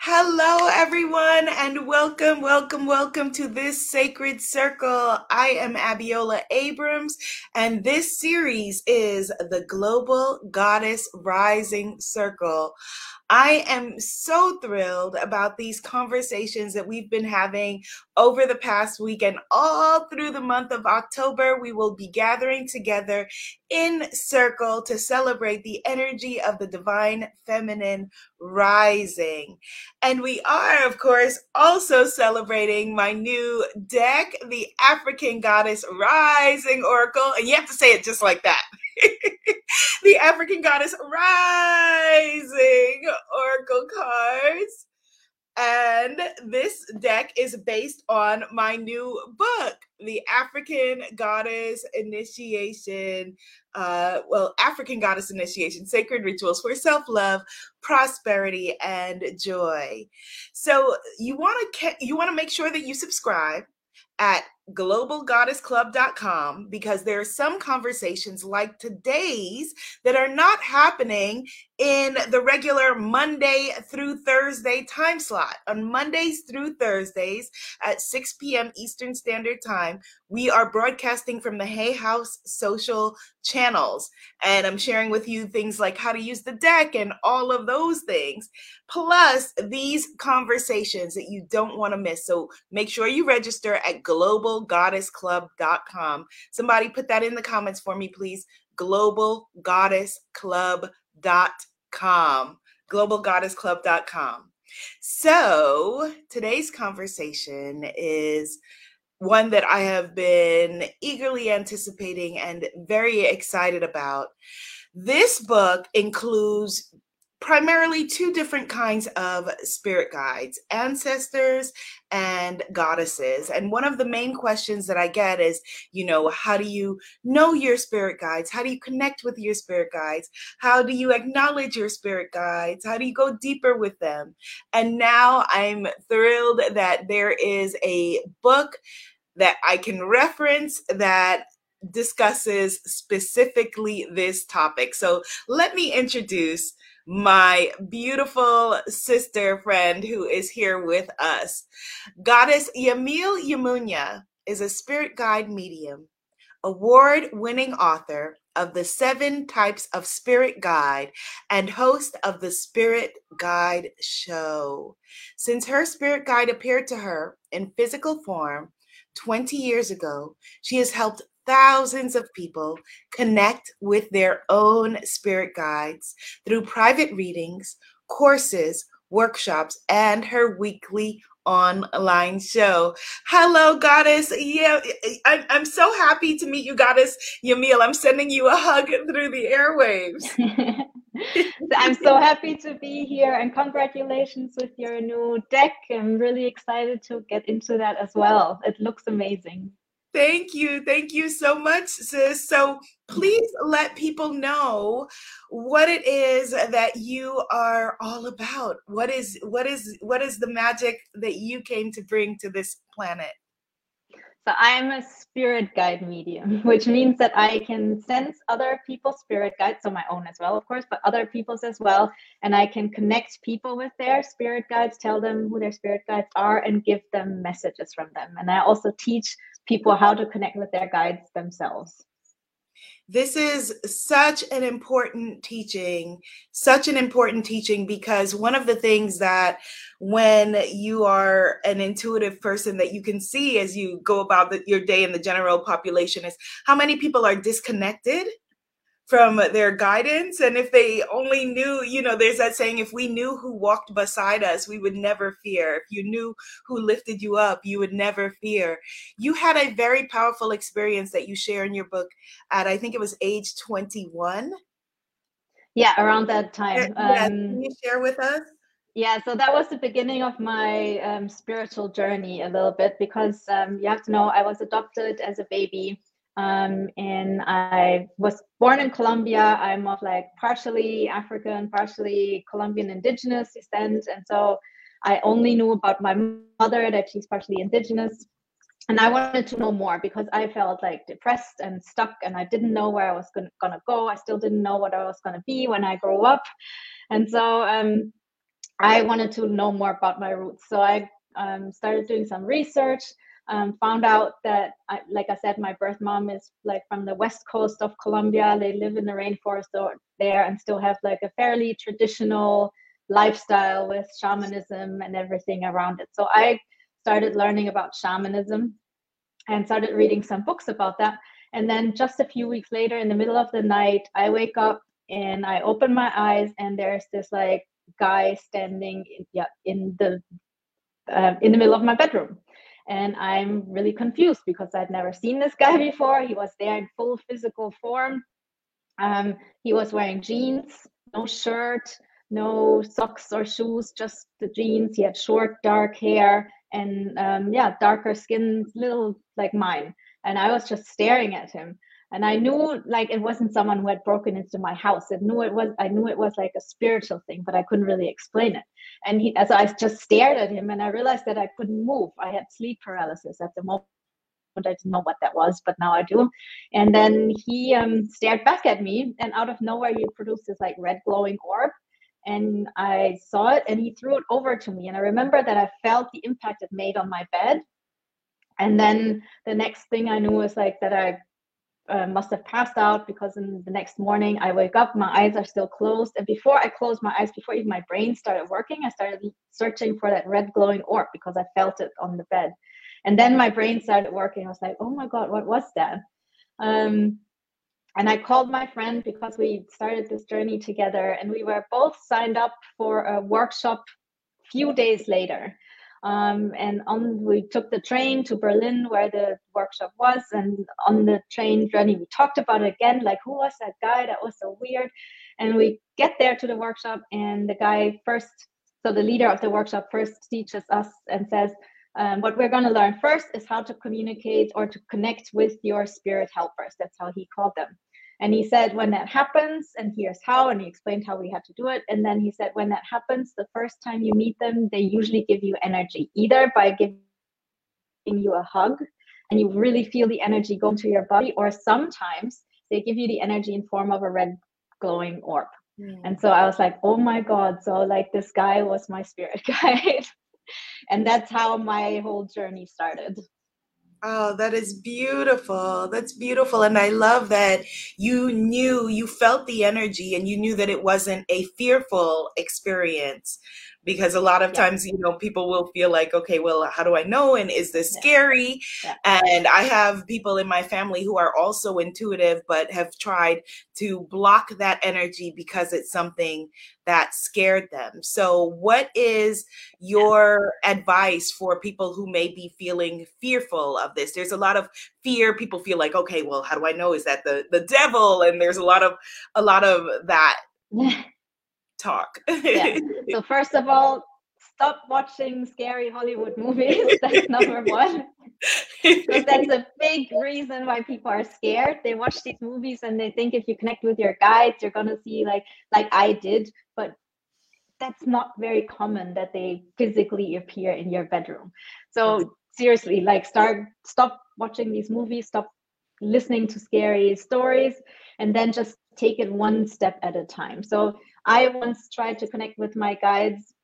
Hello, everyone, and welcome, welcome, welcome to this sacred circle. I am Abiola Abrams, and this series is the Global Goddess Rising Circle. I am so thrilled about these conversations that we've been having over the past week and all through the month of October. We will be gathering together in circle to celebrate the energy of the divine feminine rising. And we are, of course, also celebrating my new deck, the African Goddess Rising Oracle. And you have to say it just like that. the African Goddess Rising Oracle cards. And this deck is based on my new book, The African Goddess Initiation. Uh, well, African Goddess Initiation Sacred Rituals for Self Love, Prosperity, and Joy. So you want to you want to make sure that you subscribe at globalgoddessclub.com because there are some conversations like today's that are not happening in the regular Monday through Thursday time slot. On Mondays through Thursdays at 6 p.m. Eastern Standard Time, we are broadcasting from the Hay House social channels. And I'm sharing with you things like how to use the deck and all of those things, plus these conversations that you don't want to miss. So make sure you register at globalgoddessclub.com. Somebody put that in the comments for me, please. globalgoddessclub.com. globalgoddessclub.com. So today's conversation is one that I have been eagerly anticipating and very excited about. This book includes primarily two different kinds of spirit guides ancestors and goddesses. And one of the main questions that i get is you know how do you know your spirit guides? How do you connect with your spirit guides? How do you acknowledge your spirit guides? How do you go deeper with them? And now i'm thrilled that there is a book that I can reference that discusses specifically this topic. So let me introduce my beautiful sister friend who is here with us. Goddess Yamile Yemoonyah is a spirit guide medium, award winning author of the Seven Types of Spirit Guide and host of the Spirit Guide Show. Since her spirit guide appeared to her in physical form, 20 years ago, she has helped thousands of people connect with their own spirit guides through private readings, courses, workshops, and her weekly online show. Hello, Goddess. Yeah, I'm, I'm so happy to meet you, Goddess Yamile. I'm sending you a hug through the airwaves. I'm so happy to be here and congratulations with your new deck. I'm really excited to get into that as well. It looks amazing. Thank you. Thank you so much, sis. So please let people know what it is that you are all about. What is what is what is the magic that you came to bring to this planet? So I'm a spirit guide medium, which means that I can sense other people's spirit guides, so my own as well, of course, but other people's as well. And I can connect people with their spirit guides, tell them who their spirit guides are, and give them messages from them. And I also teach people how to connect with their guides themselves. This is such an important teaching, such an important teaching because one of the things that when you are an intuitive person that you can see as you go about the, your day in the general population is how many people are disconnected from their guidance. And if they only knew you know there's that saying if we knew who walked beside us we would never fear. If you knew who lifted you up you would never fear. You had a very powerful experience that you share in your book at i think it was age 21 yeah around that time yeah, um, can you share with us? yeah so that was the beginning of my um, spiritual journey a little bit because um, you have to know i was adopted as a baby um, and I was born in Colombia. I'm of like partially African, partially Colombian indigenous descent. And so I only knew about my mother that she's partially indigenous. And I wanted to know more because I felt like depressed and stuck and I didn't know where I was gonna, gonna go. I still didn't know what I was gonna be when I grow up. And so um, I wanted to know more about my roots. So I um, started doing some research. Um, found out that, I, like I said, my birth mom is like from the west coast of Colombia. They live in the rainforest there and still have like a fairly traditional lifestyle with shamanism and everything around it. So I started learning about shamanism and started reading some books about that. And then just a few weeks later, in the middle of the night, I wake up and I open my eyes, and there's this like guy standing in, yeah, in the uh, in the middle of my bedroom. And I'm really confused because I'd never seen this guy before. He was there in full physical form. Um, he was wearing jeans, no shirt, no socks or shoes, just the jeans. He had short, dark hair and um, yeah, darker skin, little like mine. And I was just staring at him and i knew like it wasn't someone who had broken into my house it knew it was i knew it was like a spiritual thing but i couldn't really explain it and he as i just stared at him and i realized that i couldn't move i had sleep paralysis at the moment I didn't know what that was, but now I do. And then he um, stared back at me, and out of nowhere, he produced this like red glowing orb. And I saw it, and he threw it over to me. And I remember that I felt the impact it made on my bed. And then the next thing I knew was like that I uh, must have passed out because in the next morning I wake up, my eyes are still closed. And before I closed my eyes, before even my brain started working, I started searching for that red glowing orb because I felt it on the bed. And then my brain started working. I was like, oh my God, what was that? Um, and I called my friend because we started this journey together and we were both signed up for a workshop few days later. Um, and on we took the train to Berlin where the workshop was, and on the train journey we talked about it again, like who was that guy? That was so weird. And we get there to the workshop, and the guy first, so the leader of the workshop first teaches us and says, um, what we're going to learn first is how to communicate or to connect with your spirit helpers. That's how he called them. And he said, when that happens, and here's how, and he explained how we had to do it. And then he said, when that happens, the first time you meet them, they usually give you energy, either by giving you a hug and you really feel the energy go into your body, or sometimes they give you the energy in form of a red glowing orb. Mm. And so I was like, oh my God. So, like, this guy was my spirit guide. and that's how my whole journey started. Oh, that is beautiful. That's beautiful. And I love that you knew, you felt the energy and you knew that it wasn't a fearful experience, because a lot of yeah. times you know people will feel like okay well how do i know and is this scary? Yeah. and i have people in my family who are also intuitive but have tried to block that energy because it's something that scared them. So what is your yeah. advice for people who may be feeling fearful of this? There's a lot of fear. People feel like okay well how do i know? Is that the the devil? And there's a lot of a lot of that talk. yeah. So first of all, stop watching scary Hollywood movies. That's number one. because that's a big reason why people are scared. They watch these movies and they think if you connect with your guides, you're gonna see like like I did, but that's not very common that they physically appear in your bedroom. So seriously, like start stop watching these movies, stop listening to scary stories, and then just take it one step at a time. So I once tried to connect with my guides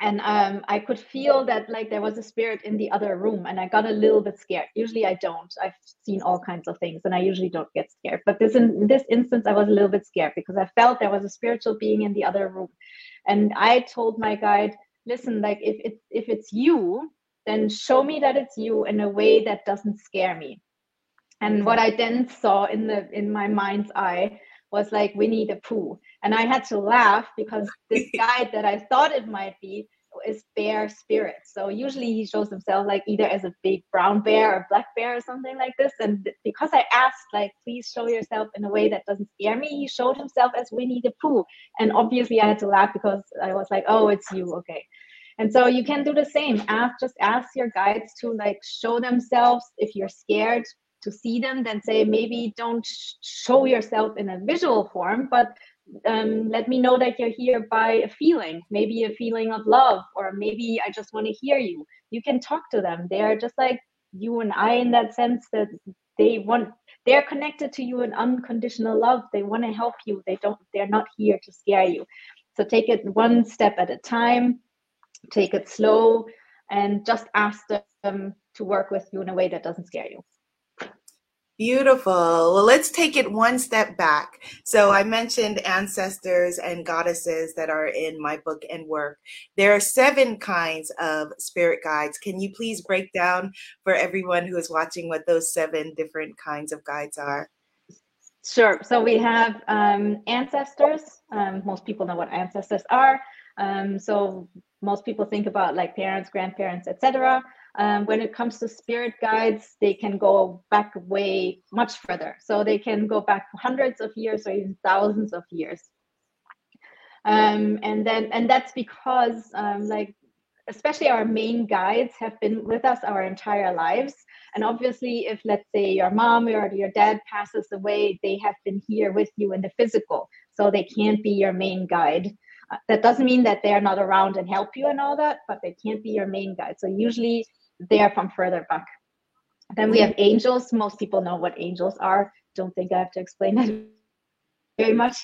and um, I could feel that like there was a spirit in the other room, and I got a little bit scared. Usually, I don't. I've seen all kinds of things, and I usually don't get scared. But this in, this instance, I was a little bit scared because I felt there was a spiritual being in the other room, and I told my guide, "Listen, like if it's if it's you, then show me that it's you in a way that doesn't scare me." And what I then saw in the in my mind's eye was like Winnie the Pooh and I had to laugh because this guy that I thought it might be is bear spirit. So usually he shows himself like either as a big brown bear or black bear or something like this. And because I asked, like, please show yourself in a way that doesn't scare me, he showed himself as Winnie the Pooh. And obviously I had to laugh because I was like, oh, it's you. Okay. And so you can do the same. Ask, just ask your guides to like show themselves if you're scared to see them, then say maybe don't show yourself in a visual form, but um, let me know that you're here by a feeling, maybe a feeling of love, or maybe I just want to hear you. You can talk to them. They are just like you and I in that sense that they want they're connected to you in unconditional love. They want to help you. They don't they're not here to scare you. So take it one step at a time, take it slow, and just ask them to work with you in a way that doesn't scare you. Beautiful. Well, let's take it one step back. So, I mentioned ancestors and goddesses that are in my book and work. There are seven kinds of spirit guides. Can you please break down for everyone who is watching what those seven different kinds of guides are? Sure. So, we have um, ancestors. Um, most people know what ancestors are. Um, so, most people think about like parents, grandparents, etc. Um, when it comes to spirit guides, they can go back way much further. So they can go back hundreds of years or even thousands of years. Um, and then, and that's because, um, like, especially our main guides have been with us our entire lives. And obviously, if let's say your mom or your dad passes away, they have been here with you in the physical. So they can't be your main guide. Uh, that doesn't mean that they're not around and help you and all that, but they can't be your main guide. So usually they are from further back. Then we have angels. Most people know what angels are. Don't think I have to explain that very much.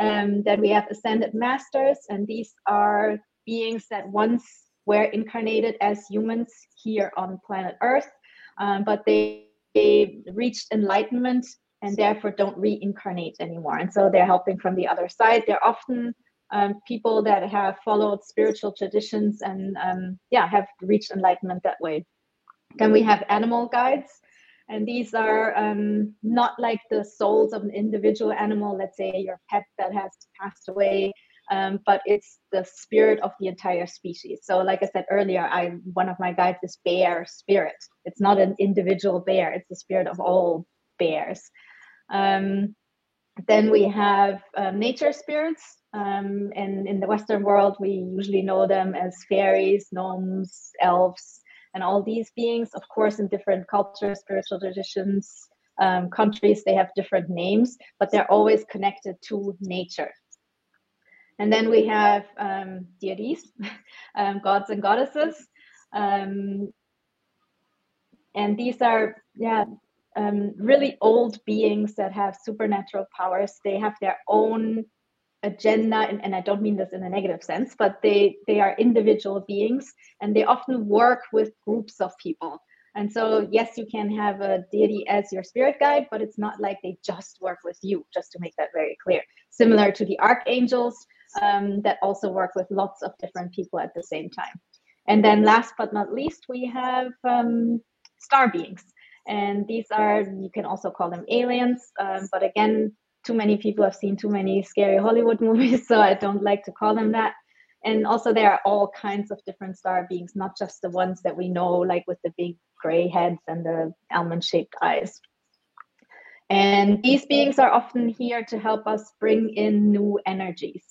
Um, then we have ascended masters, and these are beings that once were incarnated as humans here on planet Earth, um, but they, they reached enlightenment and therefore don't reincarnate anymore. And so they're helping from the other side. They're often um, people that have followed spiritual traditions and um, yeah have reached enlightenment that way. Then we have animal guides and these are um, not like the souls of an individual animal let's say your pet that has passed away um, but it's the spirit of the entire species. So like i said earlier i one of my guides is bear spirit. It's not an individual bear it's the spirit of all bears. Um, then we have um, nature spirits um, and in the Western world, we usually know them as fairies, gnomes, elves, and all these beings. Of course, in different cultures, spiritual traditions, um, countries, they have different names, but they're always connected to nature. And then we have um, deities, um, gods and goddesses. Um, and these are, yeah, um, really old beings that have supernatural powers. They have their own agenda and, and i don't mean this in a negative sense but they they are individual beings and they often work with groups of people. And so yes you can have a deity as your spirit guide but it's not like they just work with you just to make that very clear. Similar to the archangels um, that also work with lots of different people at the same time. And then last but not least we have um, star beings. And these are you can also call them aliens um, but again too many people have seen too many scary Hollywood movies, so I don't like to call them that. And also, there are all kinds of different star beings, not just the ones that we know, like with the big gray heads and the almond shaped eyes. And these beings are often here to help us bring in new energies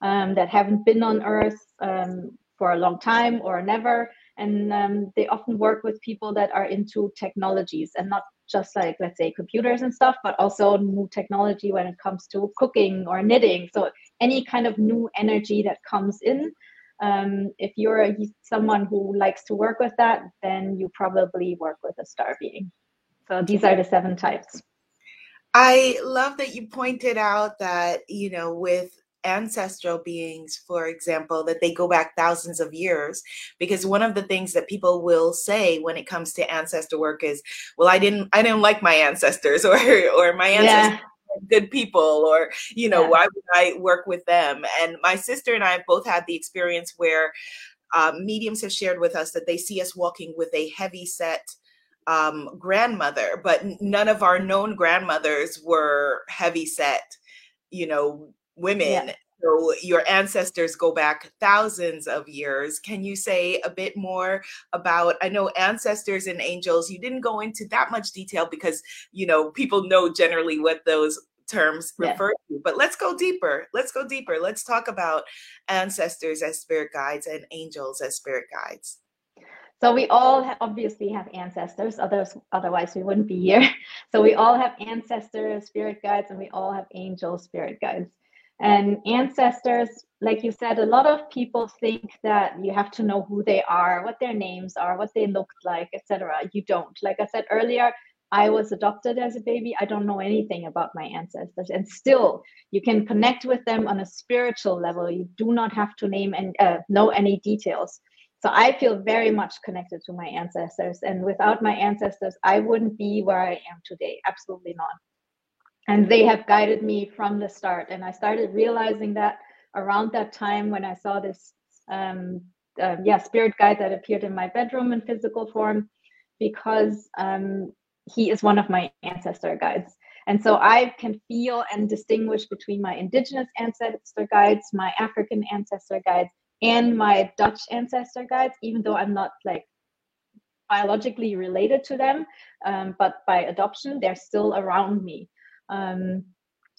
um, that haven't been on Earth um, for a long time or never. And um, they often work with people that are into technologies and not just like let's say computers and stuff but also new technology when it comes to cooking or knitting. So any kind of new energy that comes in um, if you're a, someone who likes to work with that then you probably work with a star being so these are the seven types. I love that you pointed out that, you know, with ancestral beings, for example, that they go back thousands of years. Because one of the things that people will say when it comes to ancestor work is, "Well, I didn't, I didn't like my ancestors, or or my ancestors." Yeah. Good people, or you know, yeah. why would I work with them? And my sister and I have both had the experience where um, mediums have shared with us that they see us walking with a heavy set um, grandmother, but none of our known grandmothers were heavy set, you know, women. Yeah. So your ancestors go back thousands of years. Can you say a bit more about? I know ancestors and angels. You didn't go into that much detail because you know people know generally what those terms yeah. refer to. But let's go deeper. Let's go deeper. Let's talk about ancestors as spirit guides and angels as spirit guides. So we all have, obviously have ancestors, others otherwise we wouldn't be here. So we mm-hmm. all have ancestors, spirit guides, and we all have angel spirit guides. And ancestors, like you said, a lot of people think that you have to know who they are, what their names are, what they looked like, etc. You don't. Like I said earlier, I was adopted as a baby. I don't know anything about my ancestors. And still, you can connect with them on a spiritual level. You do not have to name and uh, know any details. So I feel very much connected to my ancestors. And without my ancestors, I wouldn't be where I am today. Absolutely not. And they have guided me from the start. And I started realizing that around that time when I saw this um, uh, yeah spirit guide that appeared in my bedroom in physical form because um, he is one of my ancestor guides and so i can feel and distinguish between my indigenous ancestor guides my african ancestor guides and my dutch ancestor guides even though i'm not like biologically related to them um, but by adoption they're still around me um,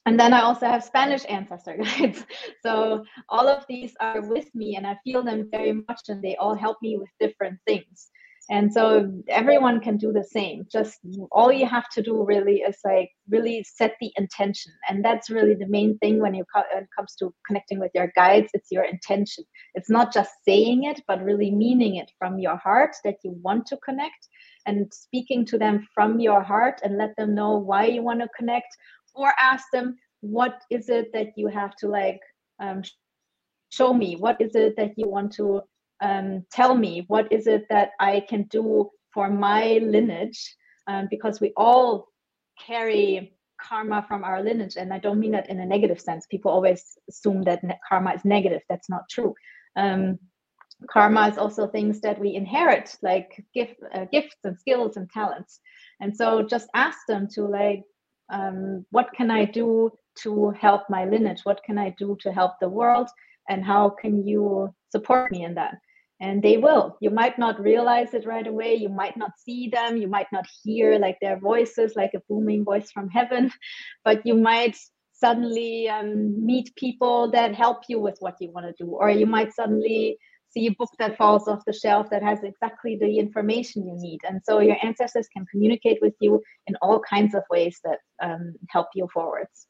and then I also have Spanish ancestor guides. So all of these are with me and I feel them very much and they all help me with different things. And so everyone can do the same. Just all you have to do really is like really set the intention. And that's really the main thing when you co- when it comes to connecting with your guides, it's your intention. It's not just saying it, but really meaning it from your heart that you want to connect and speaking to them from your heart and let them know why you want to connect or ask them what is it that you have to like um, show me? What is it that you want to um, tell me? What is it that i can do for my lineage? Um, because we all carry karma from our lineage and i don't mean that in a negative sense. People always assume that karma is negative. That's not true. Um, karma is also things that we inherit like gift, uh, gifts and skills and talents and so just ask them to like um, what can I do to help my lineage? What can I do to help the world? And how can you support me in that? And they will. You might not realize it right away. You might not see them. You might not hear like their voices, like a booming voice from heaven, but you might suddenly um, meet people that help you with what you want to do, or you might suddenly see a book that falls off the shelf that has exactly the information you need. And so your ancestors can communicate with you in all kinds of ways that um, help you forwards.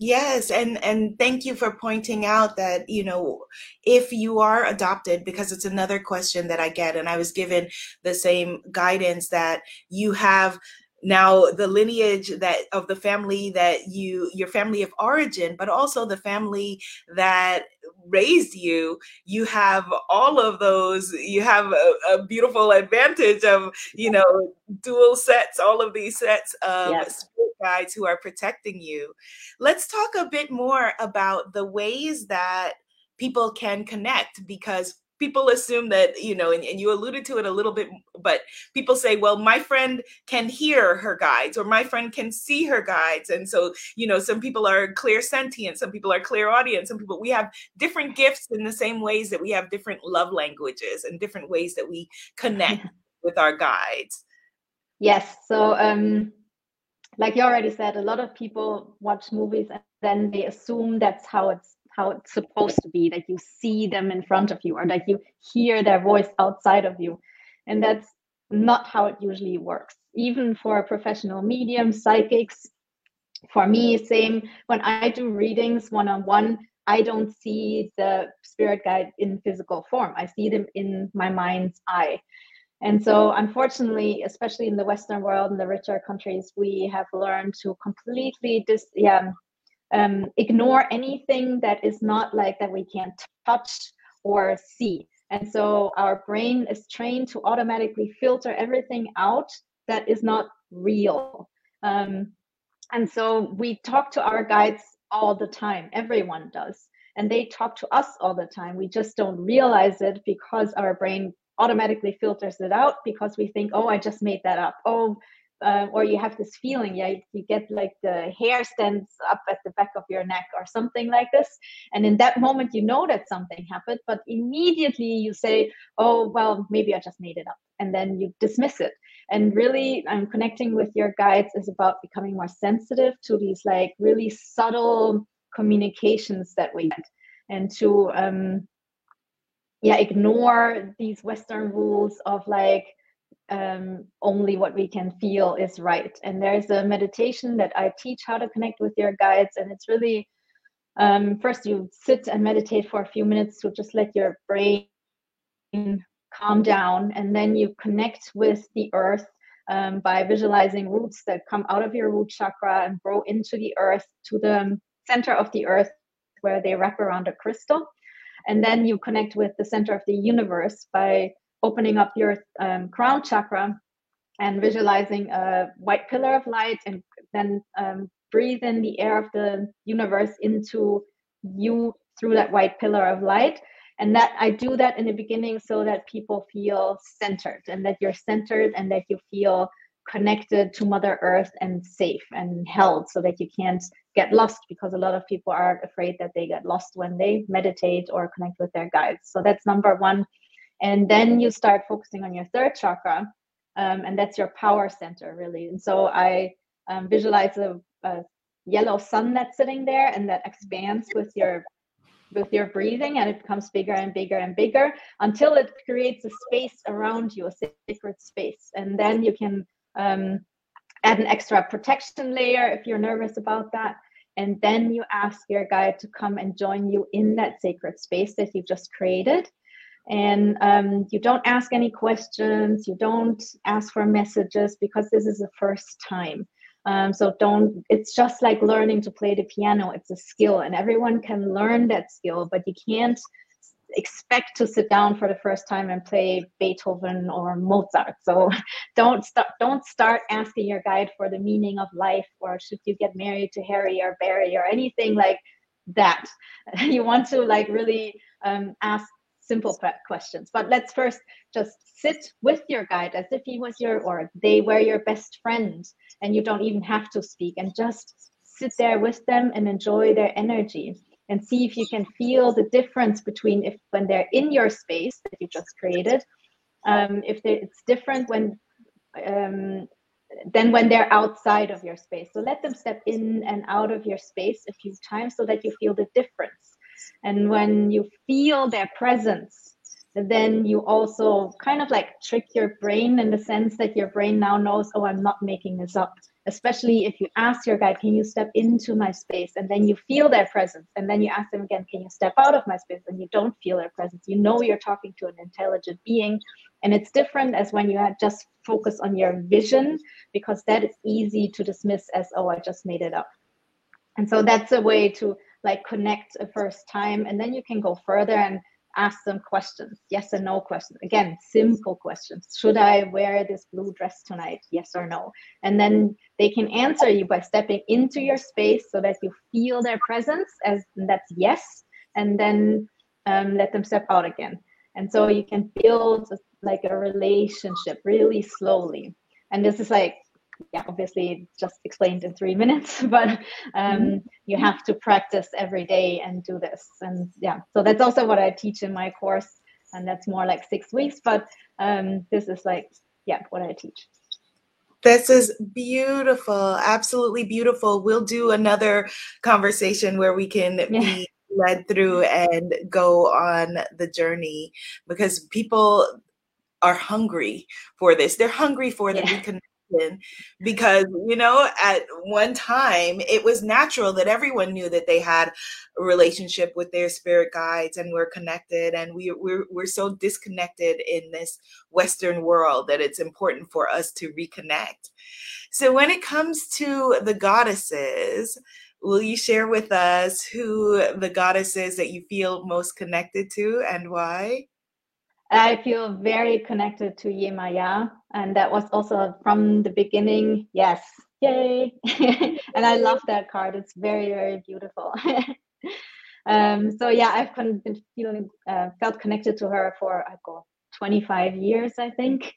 Yes, and and thank you for pointing out that, you know, if you are adopted because it's another question that I get and I was given the same guidance that you have now the lineage that of the family that you your family of origin but also the family that raised you you have all of those you have a, a beautiful advantage of you know dual sets all of these sets of yes. spirit guides who are protecting you let's talk a bit more about the ways that people can connect because people assume that you know and, and, you alluded to it a little bit but people say well my friend can hear her guides or my friend can see her guides. And so you know some people are clairsentient some people are clairaudient some people we have different gifts in the same ways that we have different love languages and different ways that we connect with our guides. Yes so um like you already said a lot of people watch movies and then they assume that's how it's how it's supposed to be that you see them in front of you or that you hear their voice outside of you. And that's not how it usually works. Even for professional mediums psychics for me same. When i do readings one-on-one i don't see the spirit guide in physical form. I see them in my mind's eye. And so unfortunately especially in the western world in the richer countries we have learned to completely dis yeah um, ignore anything that is not like that we can touch or see. And so our brain is trained to automatically filter everything out that is not real. Um, and so we talk to our guides all the time, everyone does. And they talk to us all the time. We just don't realize it because our brain automatically filters it out because we think, oh, I just made that up. Oh, uh, or you have this feeling yeah you get like the hair stands up at the back of your neck or something like this. And in that moment you know that something happened but immediately you say oh well maybe i just made it up. And then you dismiss it. And really um, connecting with your guides is about becoming more sensitive to these like really subtle communications that we get and to um yeah ignore these western rules of like um, only what we can feel is right. And there's a meditation that I teach how to connect with your guides, and it's really um, first you sit and meditate for a few minutes to just let your brain calm down, and then you connect with the earth um, by visualizing roots that come out of your root chakra and grow into the earth to the center of the earth where they wrap around a crystal. And then you connect with the center of the universe by opening up your um, crown chakra and visualizing a white pillar of light and then um, breathe in the air of the universe into you through that white pillar of light. And that i do that in the beginning so that people feel centered and that you're centered and that you feel connected to mother earth and safe and held so that you can't get lost because a lot of people are afraid that they get lost when they meditate or connect with their guides. So that's number one and then you start focusing on your third chakra um, and that's your power center really and so i um, visualize a, a yellow sun that's sitting there and that expands with your with your breathing and it becomes bigger and bigger and bigger until it creates a space around you, a sacred space. And then you can um, add an extra protection layer if you're nervous about that. And then you ask your guide to come and join you in that sacred space that you've just created. And um, you don't ask any questions, you don't ask for messages because this is the first time. Um, so don't, it's just like learning to play the piano. It's a skill and everyone can learn that skill, but you can't expect to sit down for the first time and play Beethoven or Mozart. So don't start don't start asking your guide for the meaning of life or should you get married to Harry or Barry or anything like that. You want to like really um, ask simple questions. But let's first just sit with your guide as if he was your or they were your best friend and you don't even have to speak and just sit there with them and enjoy their energy and see if you can feel the difference between if when they're in your space that you just created um, if it's different when um, than when they're outside of your space. So let them step in and out of your space a few times so that you feel the difference and when you feel their presence, then you also kind of like trick your brain in the sense that your brain now knows, oh, I'm not making this up. Especially if you ask your guide, can you step into my space? And then you feel their presence. And then you ask them again, can you step out of my space? And you don't feel their presence. You know you're talking to an intelligent being. And it's different as when you just focus on your vision, because that is easy to dismiss as, oh, I just made it up. And so that's a way to like connect a first time and then you can go further and ask them questions yes and no questions. Again simple questions. Should i wear this blue dress tonight? Yes or no. And then they can answer you by stepping into your space so that you feel their presence as that's yes and then um, let them step out again. And so you can build like a relationship really slowly. And this is like yeah, obviously just explained in three minutes, but um, mm-hmm. you have to practice every day and do this. And yeah, so that's also what I teach in my course, and that's more like six weeks. But um, this is like yeah, what I teach. This is beautiful, absolutely beautiful. We'll do another conversation where we can yeah. be led through and go on the journey because people are hungry for this. They're hungry for the yeah because you know at one time it was natural that everyone knew that they had a relationship with their spirit guides and were connected and we we're, we're so disconnected in this western world that it's important for us to reconnect. So when it comes to the goddesses will you share with us who the goddess is that you feel most connected to and why I feel very connected to Yemaya, and that was also from the beginning. Yes, yay! and I love that card. It's very, very beautiful. um, so yeah, I've been feeling uh, felt connected to her for I go 25 years, I think.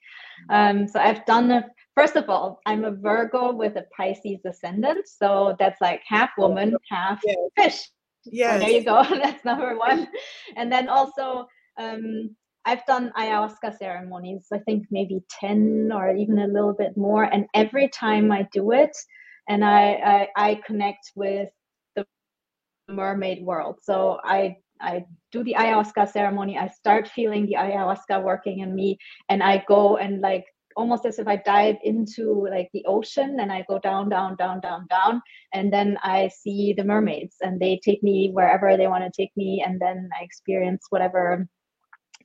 Um, so I've done a, first of all, I'm a Virgo with a Pisces ascendant, so that's like half woman, half yes. fish. Yeah, so there you go. that's number one. And then also um, I've done ayahuasca ceremonies, I think maybe 10 or even a little bit more. And every time I do it, and I, I, I connect with the mermaid world. So I, I do the ayahuasca ceremony, I start feeling the ayahuasca working in me, and I go and like almost as if I dive into like the ocean and I go down, down, down, down, down. And then I see the mermaids and they take me wherever they want to take me. And then I experience whatever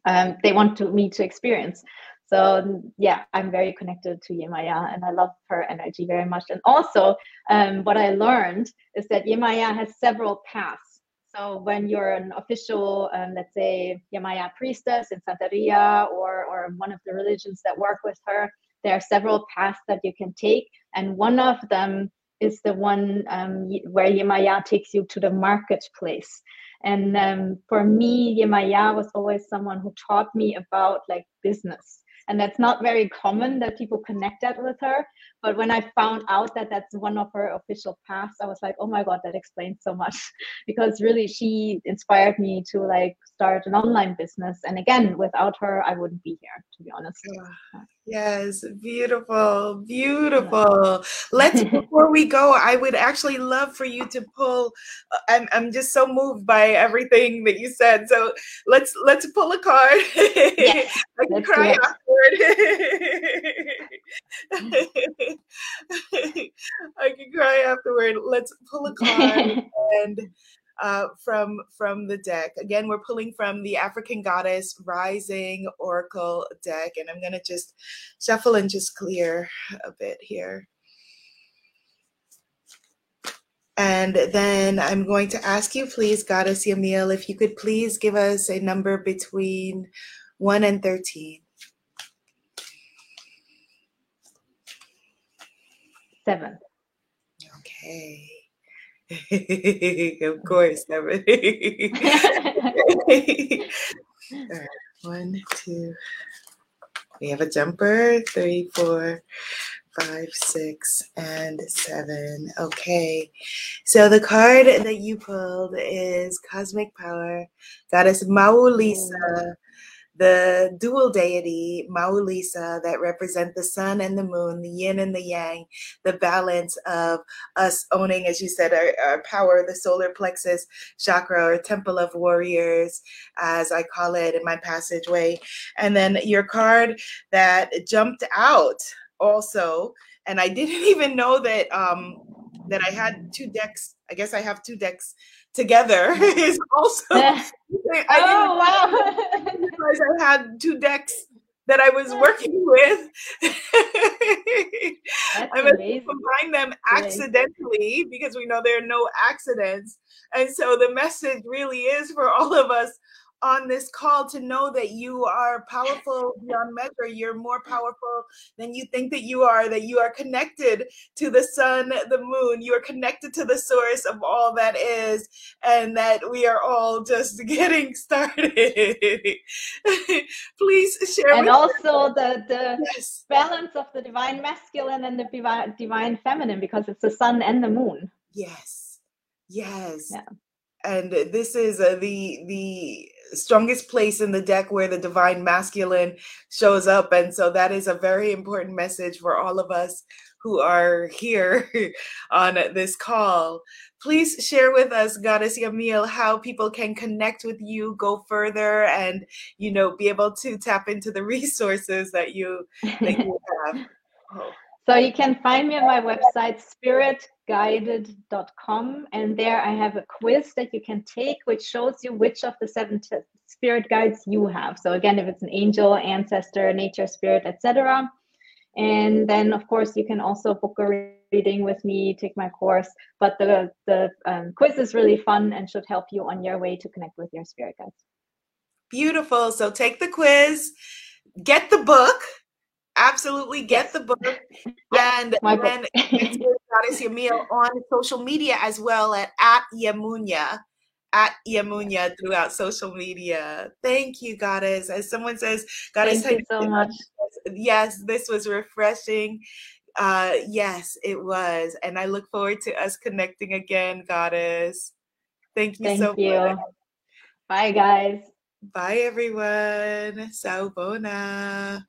um, they want to me to experience. So yeah, I'm very connected to Yemaya and I love her energy very much. And also, um, what I learned is that Yemaya has several paths. So when you're an official, um, let's say Yemaya priestess in Santeria or or one of the religions that work with her, there are several paths that you can take, and one of them is the one um, where Yemaya takes you to the marketplace. And um, for me, Yemaya was always someone who taught me about like business and that's not very common that people connect that with her. But when i found out that that's one of her official paths i was like oh my god that explains so much. Because really she inspired me to like start an online business. And again without her i wouldn't be here to be honest. Yes beautiful beautiful. Let's before we go i would actually love for you to pull uh, i'm, I'm just so moved by everything that you said. So let's let's pull a card. Yes, i can I can cry afterward. Let's pull a card and uh, from from the deck. Again, we're pulling from the African Goddess Rising Oracle deck, and I'm gonna just shuffle and just clear a bit here. And then I'm going to ask you, please, Goddess Yamile, if you could please give us a number between 1 and 13. Seven. Okay. of course, seven. One, two. We have a jumper. Three, four, five, six, and seven. Okay. So the card that you pulled is Cosmic Power, Goddess Mawu-Lisa the dual deity Mawu-Lisa that represent the sun and the moon, the yin and the yang, the balance of us owning, as you said, our, our power, the solar plexus chakra or temple of warriors, as I call it in my passageway. And then your card that jumped out also, and I didn't even know that um that I had two decks. I guess I have two decks together is also. I oh wow! realize I had two decks that I was working with. I was combine them accidentally because we know there are no accidents. And so the message really is for all of us on this call to know that you are powerful beyond measure. You're more powerful than you think that you are, that you are connected to the sun, the moon, you are connected to the source of all that is, and that we are all just getting started. Please share. And also the, the yes. balance of the divine masculine and the divine, divine feminine, because it's the sun and the moon. Yes. Yes. Yeah and this is uh, the the strongest place in the deck where the divine masculine shows up and so that is a very important message for all of us who are here on this call please share with us goddess yamile how people can connect with you go further and you know be able to tap into the resources that you that you have oh. So you can find me on my website, spiritguided.com. And there I have a quiz that you can take, which shows you which of the seven t- spirit guides you have. So again, if it's an angel, ancestor, nature, spirit, etc. And then, of course, you can also book a reading with me, take my course. But the, the um, quiz is really fun and should help you on your way to connect with your spirit guides. Beautiful. So take the quiz, get the book absolutely get the book and then Goddess Yamile on social media as well at, at Yemoonyah at Yemoonyah throughout social media. Thank you, Goddess. As someone says, Goddess, thank you so much. Yes, this was refreshing. Uh, yes, it was. And I look forward to us connecting again, Goddess. Thank you thank so you. much. Bye, guys. Bye, everyone. Sawubona.